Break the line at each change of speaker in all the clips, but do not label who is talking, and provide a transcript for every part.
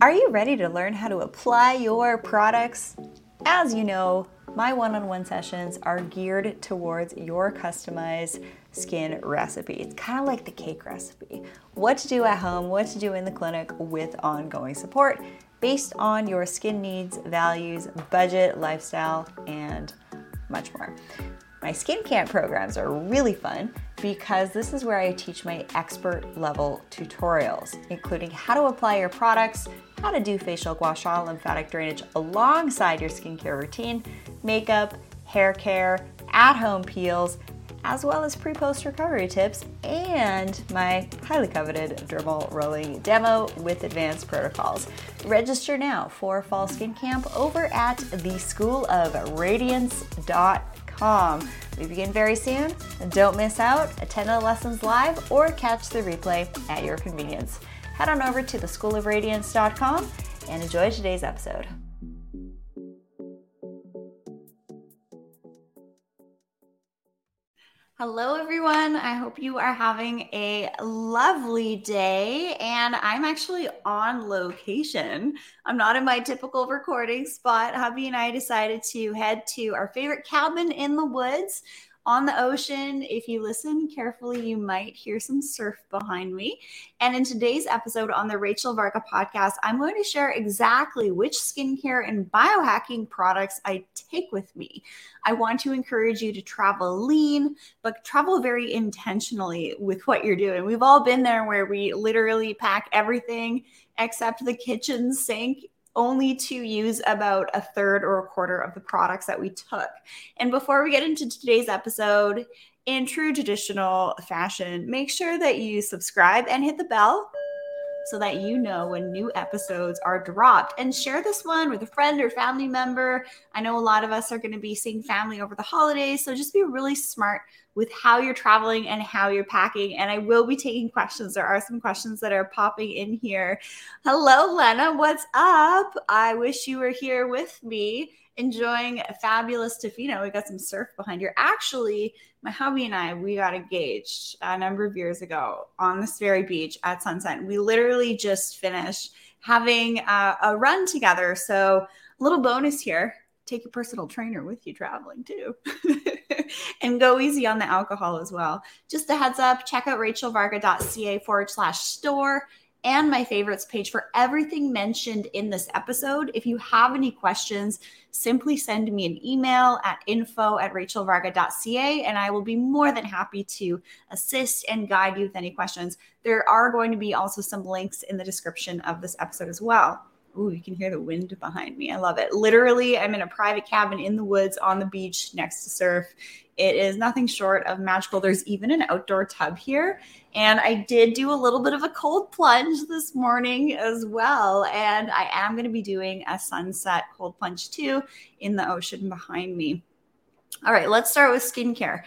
Are you ready to learn how to apply your products? As you know, my one on one sessions are geared towards your customized skin recipe. It's kind of like the cake recipe what to do at home, what to do in the clinic with ongoing support based on your skin needs, values, budget, lifestyle, and much more. My skin camp programs are really fun because this is where I teach my expert level tutorials, including how to apply your products, how to do facial gua sha lymphatic drainage alongside your skincare routine, makeup, hair care, at home peels, as well as pre post recovery tips, and my highly coveted dermal rolling demo with advanced protocols. Register now for Fall Skin Camp over at theschoolofradiance.com com. We begin very soon. Don't miss out. Attend the lessons live or catch the replay at your convenience. Head on over to theschoolofradiance.com and enjoy today's episode. Hello, everyone. I hope you are having a lovely day. And I'm actually on location. I'm not in my typical recording spot. Hubby and I decided to head to our favorite cabin in the woods on the ocean. If you listen carefully, you might hear some surf behind me. And in today's episode on the Rachel Varga podcast, I'm going to share exactly which skincare and biohacking products I take with me. I want to encourage you to travel lean, but travel very intentionally with what you're doing. We've all been there where we literally pack everything except the kitchen sink only to use about a third or a quarter of the products that we took. And before we get into today's episode, in true traditional fashion, make sure that you subscribe and hit the bell so that you know when new episodes are dropped. And share this one with a friend or family member. I know a lot of us are going to be seeing family over the holidays, so just be really smart with how you're traveling and how you're packing. And I will be taking questions. There are some questions that are popping in here. Hello, Lena. What's up? I wish you were here with me enjoying fabulous Tofino. We got some surf behind here. Actually, my hubby and I, we got engaged a number of years ago on this very beach at sunset. We literally just finished having a, a run together. So, a little bonus here take your personal trainer with you traveling too. and go easy on the alcohol as well. Just a heads up, check out rachelvarga.ca forward slash store and my favorites page for everything mentioned in this episode. If you have any questions, simply send me an email at info at rachelvarga.ca and I will be more than happy to assist and guide you with any questions. There are going to be also some links in the description of this episode as well. Ooh, you can hear the wind behind me. I love it. Literally, I'm in a private cabin in the woods on the beach next to surf. It is nothing short of magical. There's even an outdoor tub here. And I did do a little bit of a cold plunge this morning as well. And I am going to be doing a sunset cold plunge too in the ocean behind me. All right, let's start with skincare.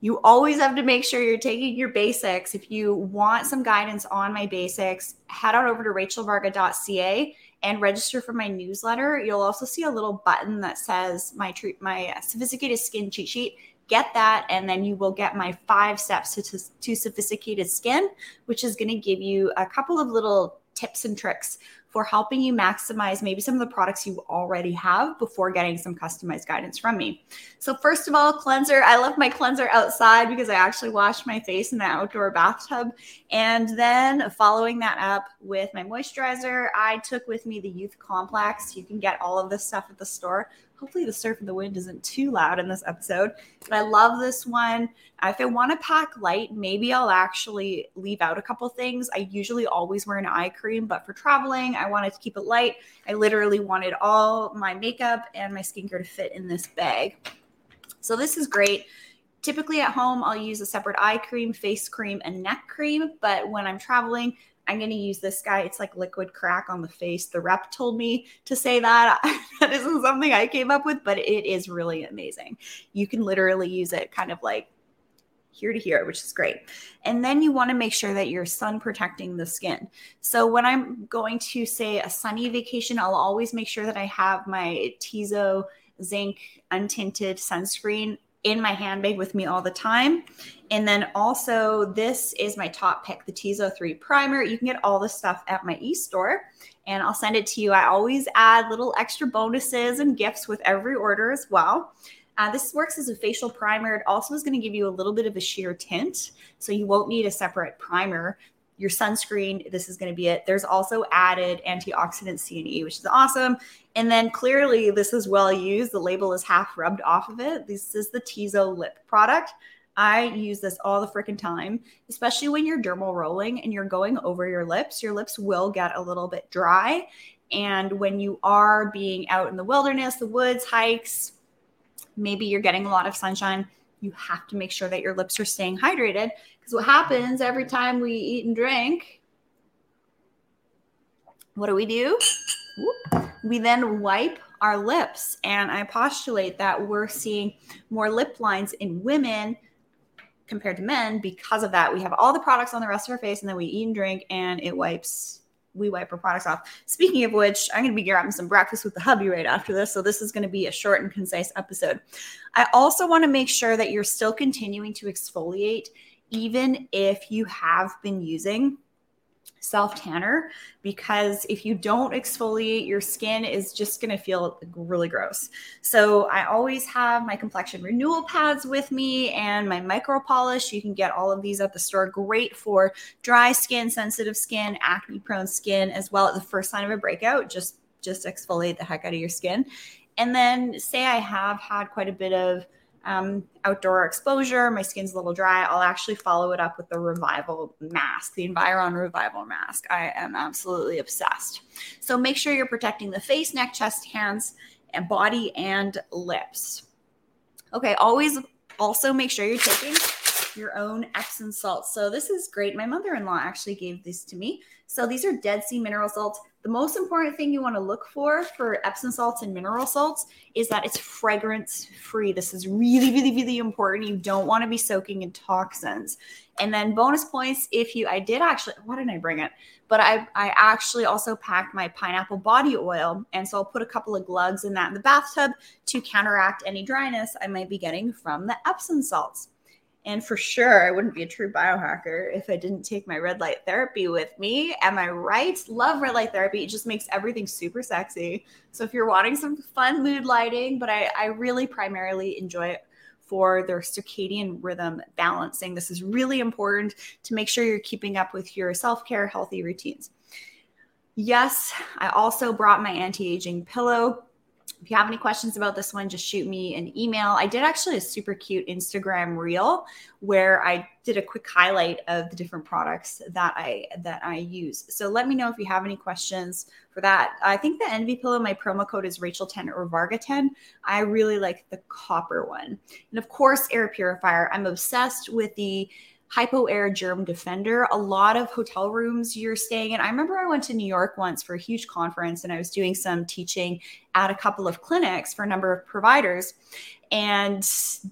You always have to make sure you're taking your basics. If you want some guidance on my basics, head on over to rachelvarga.ca and register for my newsletter, you'll also see a little button that says my treat my sophisticated skin cheat sheet. Get that, and then you will get my five steps to, to, to sophisticated skin, which is going to give you a couple of little tips and tricks for helping you maximize maybe some of the products you already have before getting some customized guidance from me. So, first of all, cleanser. I left my cleanser outside because I actually washed my face in the outdoor bathtub. And then, following that up with my moisturizer, I took with me the Youth Complex. You can get all of this stuff at the store hopefully the surf and the wind isn't too loud in this episode. But I love this one. If I want to pack light, maybe I'll actually leave out a couple things. I usually always wear an eye cream, but for traveling, I wanted to keep it light. I literally wanted all my makeup and my skincare to fit in this bag. So this is great. Typically at home, I'll use a separate eye cream, face cream, and neck cream. But when I'm traveling, I'm going to use this guy. It's like liquid crack on the face. The rep told me to say that. that isn't something I came up with, but it is really amazing. You can literally use it kind of like here to here, which is great. And then you want to make sure that you're sun protecting the skin. So when I'm going to say a sunny vacation, I'll always make sure that I have my Tizo zinc untinted sunscreen in my handbag with me all the time. And then also, this is my top pick, the Tizo 3 primer. You can get all this stuff at my e-store and I'll send it to you. I always add little extra bonuses and gifts with every order as well. Uh, this works as a facial primer. It also is going to give you a little bit of a sheer tint. So you won't need a separate primer. Your sunscreen, this is going to be it. There's also added antioxidant C and E, which is awesome. And then clearly, this is well used. The label is half rubbed off of it. This is the Tizo lip product. I use this all the freaking time, especially when you're dermal rolling and you're going over your lips. Your lips will get a little bit dry. And when you are being out in the wilderness, the woods, hikes, maybe you're getting a lot of sunshine, you have to make sure that your lips are staying hydrated. Because what happens every time we eat and drink, what do we do? We then wipe our lips. And I postulate that we're seeing more lip lines in women compared to men because of that. We have all the products on the rest of our face and then we eat and drink and it wipes we wipe our products off. Speaking of which, I'm going to be grabbing some breakfast with the hubby right after this. So this is going to be a short and concise episode. I also want to make sure that you're still continuing to exfoliate even if you have been using self tanner because if you don't exfoliate, your skin is just going to feel really gross. So I always have my complexion renewal pads with me and my micro polish. You can get all of these at the store. Great for dry skin, sensitive skin, acne prone skin, as well at the first sign of a breakout. Just just exfoliate the heck out of your skin. And then say I have had quite a bit of um, outdoor exposure, my skin's a little dry, I'll actually follow it up with the Revival mask, the Environ Revival mask. I am absolutely obsessed. So make sure you're protecting the face, neck, chest, hands, and body and lips. Okay, always also make sure you're taking your own Epsom salts. So this is great. My mother-in-law actually gave this to me. So these are Dead Sea mineral salts. The most important thing you want to look for for Epsom salts and mineral salts is that it's fragrance free. This is really, really, really important. You don't want to be soaking in toxins. And then bonus points if you, I did actually, why didn't I bring it? But I, I actually also packed my pineapple body oil. And so I'll put a couple of glugs in that in the bathtub to counteract any dryness I might be getting from the Epsom salts. And for sure, I wouldn't be a true biohacker if I didn't take my red light therapy with me. Am I right? Love red light therapy. It just makes everything super sexy. So if you're wanting some fun mood lighting, but I, I really primarily enjoy it for their circadian rhythm balancing. This is really important to make sure you're keeping up with your self care, healthy routines. Yes, I also brought my anti aging pillow if you have any questions about this one, just shoot me an email. I did actually a super cute Instagram reel where I did a quick highlight of the different products that I that I use. So let me know if you have any questions for that. I think the Envy Pillow, my promo code is Rachel 10 or Varga 10. I really like the copper one. And of course, air purifier. I'm obsessed with the HypoAir Germ Defender. A lot of hotel rooms you're staying in. I remember I went to New York once for a huge conference and I was doing some teaching at a couple of clinics for a number of providers. And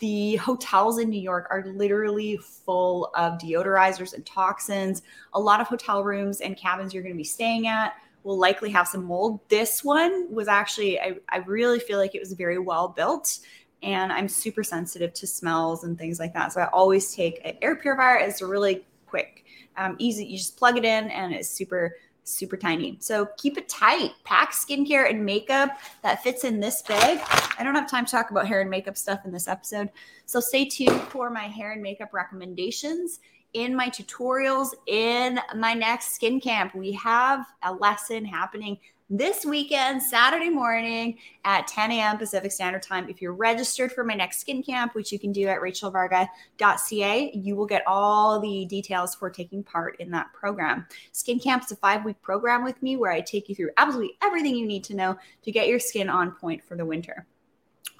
the hotels in New York are literally full of deodorizers and toxins. A lot of hotel rooms and cabins you're going to be staying at will likely have some mold. This one was actually, I, I really feel like it was very well built and I'm super sensitive to smells and things like that. So I always take an air purifier. It's really quick, um, easy. You just plug it in, and it's super super tiny. So keep it tight. Pack skincare and makeup that fits in this bag. I don't have time to talk about hair and makeup stuff in this episode. So stay tuned for my hair and makeup recommendations in my tutorials in my next skin camp. We have a lesson happening this weekend, Saturday morning at 10 a.m. Pacific Standard Time. If you're registered for my next skin camp, which you can do at rachelvarga.ca, you will get all the details for taking part in that program. Skin camp is a five week program with me where I take you through absolutely everything you need to know to get your skin on point for the winter.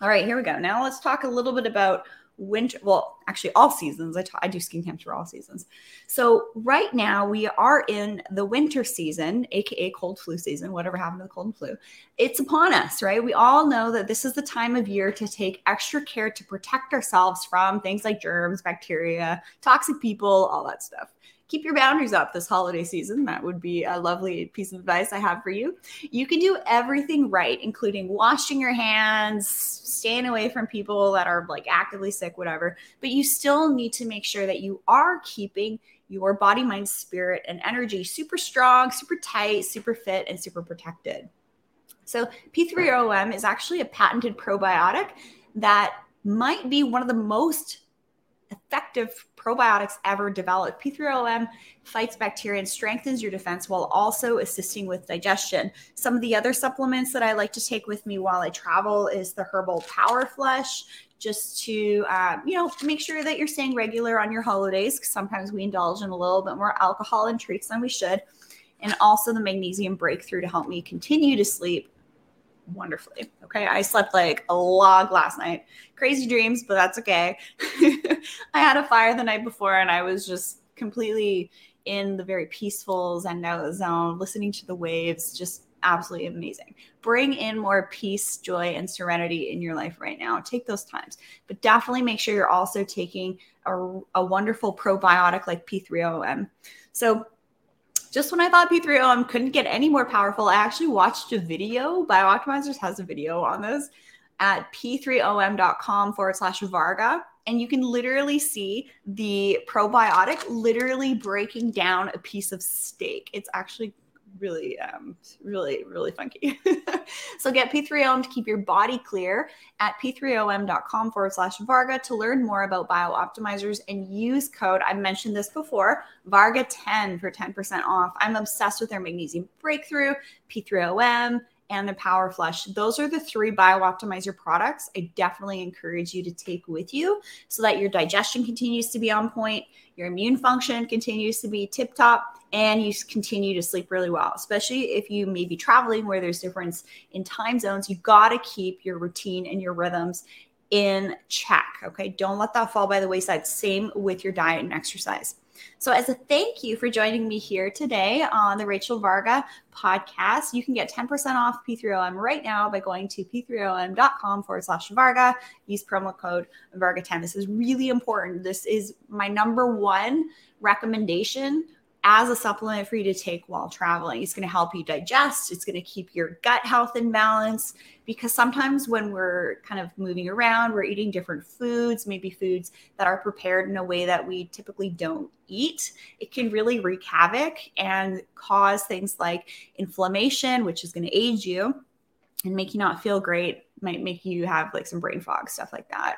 All right, here we go. Now let's talk a little bit about winter well actually all seasons. I, t- I do skin camps for all seasons. So right now we are in the winter season aka cold flu season whatever happened to the cold and flu. It's upon us right? We all know that this is the time of year to take extra care to protect ourselves from things like germs bacteria toxic people all that stuff keep your boundaries up this holiday season. That would be a lovely piece of advice I have for you. You can do everything right, including washing your hands, staying away from people that are like actively sick, whatever. But you still need to make sure that you are keeping your body, mind, spirit, and energy super strong, super tight, super fit, and super protected. So, P3OM is actually a patented probiotic that might be one of the most effective probiotics ever developed. P3OM fights bacteria and strengthens your defense while also assisting with digestion. Some of the other supplements that I like to take with me while I travel is the Herbal Power Flush, just to um, you know make sure that you're staying regular on your holidays because sometimes we indulge in a little bit more alcohol and treats than we should and also the magnesium breakthrough to help me continue to sleep wonderfully. Okay. I slept like a log last night. Crazy dreams, but that's okay. I had a fire the night before and I was just completely in the very peaceful Zen out zone, listening to the waves, just absolutely amazing. Bring in more peace, joy, and serenity in your life right now. Take those times, but definitely make sure you're also taking a, a wonderful probiotic like P3OM. So, just when I thought P3OM couldn't get any more powerful, I actually watched a video. BiOptimizers has a video on this at p3om.com forward slash Varga. And you can literally see the probiotic literally breaking down a piece of steak. It's actually really, um, really, really funky. so get P3OM to keep your body clear at p3om.com forward slash Varga to learn more about BiOptimizers and use code. I mentioned this before, Varga10 for 10% off. I'm obsessed with their magnesium breakthrough, P3OM, and the Power Flush. Those are the three BiOptimizer products I definitely encourage you to take with you so that your digestion continues to be on point, your immune function continues to be tip top, and you continue to sleep really well. Especially if you may be traveling where there's difference in time zones, you got to keep your routine and your rhythms in check. Okay. Don't let that fall by the wayside. Same with your diet and exercise. So, as a thank you for joining me here today on the Rachel Varga podcast, you can get 10% off P3OM right now by going to p3om.com forward slash Varga. Use promo code Varga10. This is really important. This is my number one recommendation as a supplement for you to take while traveling. It's going to help you digest, it's going to keep your gut health in balance because sometimes when we're kind of moving around, we're eating different foods, maybe foods that are prepared in a way that we typically don't eat. It can really wreak havoc and cause things like inflammation, which is going to age you and make you not feel great might make you have like some brain fog stuff like that.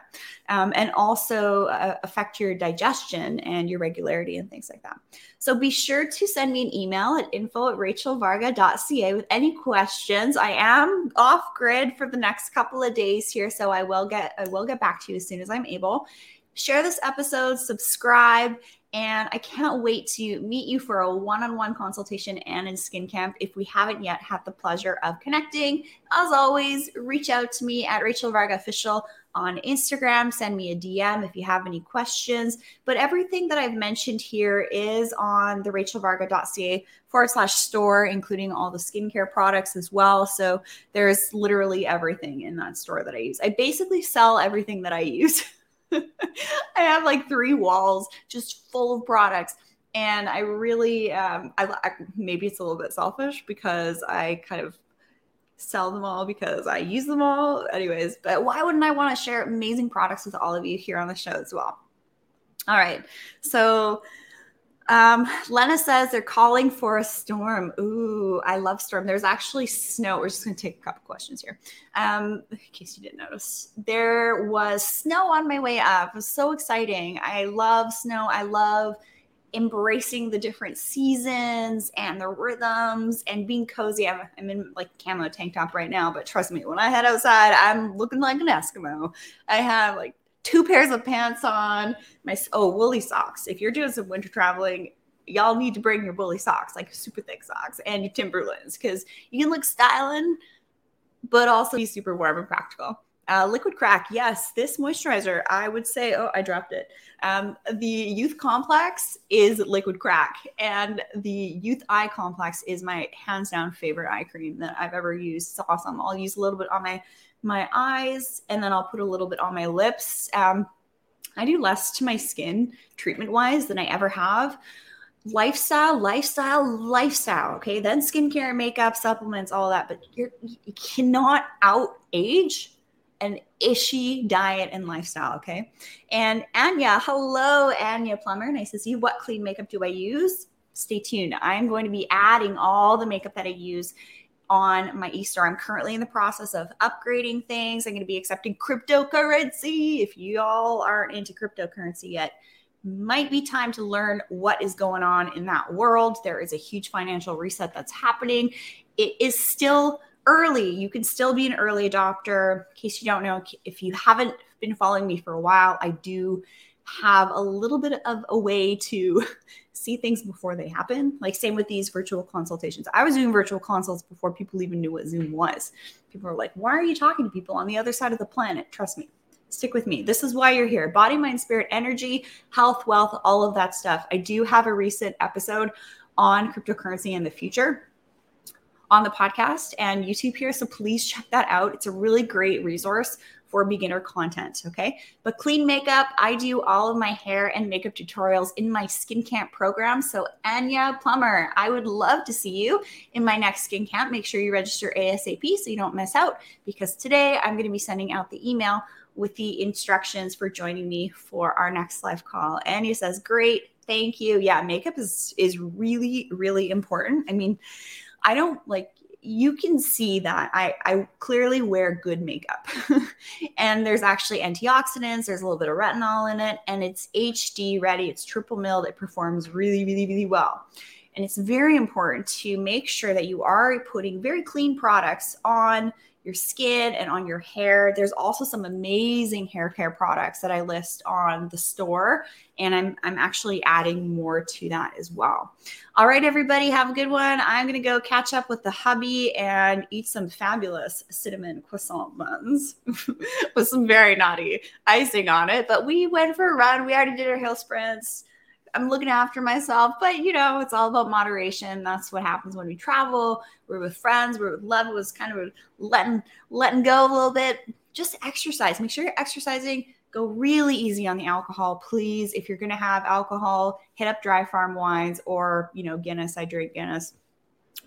Um, and also uh, affect your digestion and your regularity and things like that. So be sure to send me an email at info at rachelvarga.ca with any questions. I am off grid for the next couple of days here so i will get i will get back to you as soon as i'm able. Share this episode subscribe and I can't wait to meet you for a one on one consultation and in Skin Camp if we haven't yet had the pleasure of connecting. As always, reach out to me at Rachel Varga Official on Instagram. Send me a DM if you have any questions. But everything that I've mentioned here is on the rachelvarga.ca forward slash store, including all the skincare products as well. So there's literally everything in that store that I use. I basically sell everything that I use. I have like three walls just full of products. And I really, um, I, I maybe it's a little bit selfish because I kind of sell them all because I use them all. Anyways, but why wouldn't I want to share amazing products with all of you here on the show as well? All right. So um, Lena says they're calling for a storm. Ooh, I love storm. There's actually snow. We're just going to take a couple questions here. Um, in case you didn't notice, there was snow on my way up. It was so exciting. I love snow. I love embracing the different seasons and the rhythms and being cozy. I'm, I'm in like camo tank top right now, but trust me, when I head outside, I'm looking like an Eskimo. I have like two pairs of pants on, my oh woolly socks. If you're doing some winter traveling, y'all need to bring your woolly socks, like super thick socks, and your Timberlands, because you can look styling, but also be super warm and practical. Uh, liquid crack, yes, this moisturizer, I would say, oh, I dropped it. Um, the Youth Complex is liquid crack, and the Youth Eye Complex is my hands down favorite eye cream that I've ever used. It's awesome. I'll use a little bit on my my eyes, and then I'll put a little bit on my lips. Um, I do less to my skin treatment wise than I ever have. lifestyle, lifestyle, lifestyle. Okay. Then skincare, makeup, supplements, all that. But you're, you cannot out age an ishy diet and lifestyle. Okay. And Anya, hello, Anya Plummer. Nice to see you. What clean makeup do I use? Stay tuned. I'm going to be adding all the makeup that I use on my e-store. I'm currently in the process of upgrading things. I'm going to be accepting cryptocurrency. If you all aren't into cryptocurrency yet, might be time to learn what is going on in that world. There is a huge financial reset that's happening. It is still early. You can still be an early adopter. In case you don't know, if you haven't been following me for a while, I do have a little bit of a way to see things before they happen. Like same with these virtual consultations. I was doing virtual consults before people even knew what Zoom was. People were like, "Why are you talking to people on the other side of the planet?" Trust me. Stick with me. This is why you're here. Body, mind, spirit, energy, health, wealth, all of that stuff. I do have a recent episode on cryptocurrency in the future on the podcast and YouTube here. So please check that out. It's a really great resource for beginner content. Okay. But clean makeup, I do all of my hair and makeup tutorials in my skin camp program. So, Anya Plummer, I would love to see you in my next skin camp. Make sure you register ASAP so you don't miss out because today I'm going to be sending out the email with the instructions for joining me for our next live call. Anya says, Great. Thank you. Yeah, makeup is is really, really important. I mean, I don't like you can see that I, I clearly wear good makeup. and there's actually antioxidants, there's a little bit of retinol in it, and it's HD ready, it's triple milled, it performs really, really, really well. And it's very important to make sure that you are putting very clean products on your skin and on your hair. There's also some amazing hair care products that I list on the store, and I'm I'm actually adding more to that as well. All right, everybody, have a good one. I'm gonna go catch up with the hubby and eat some fabulous cinnamon croissant buns with some very naughty icing on it. But we went for a run. We already did our hill sprints. I'm looking after myself, but you know, it's all about moderation. That's what happens when we travel. We're with friends, we're with love. It was kind of letting letting go a little bit. Just exercise. Make sure you're exercising. Go really easy on the alcohol, please. If you're gonna have alcohol, hit up dry farm wines or you know, Guinness. I drink Guinness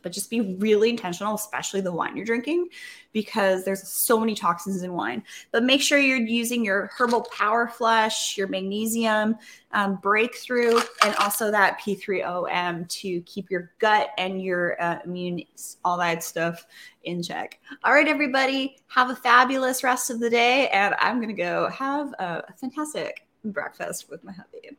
but just be really intentional, especially the wine you're drinking, because there's so many toxins in wine. But make sure you're using your herbal power flush, your magnesium um, breakthrough, and also that P3OM to keep your gut and your uh, immune, all that stuff in check. All right, everybody, have a fabulous rest of the day. And I'm going to go have a fantastic breakfast with my hubby.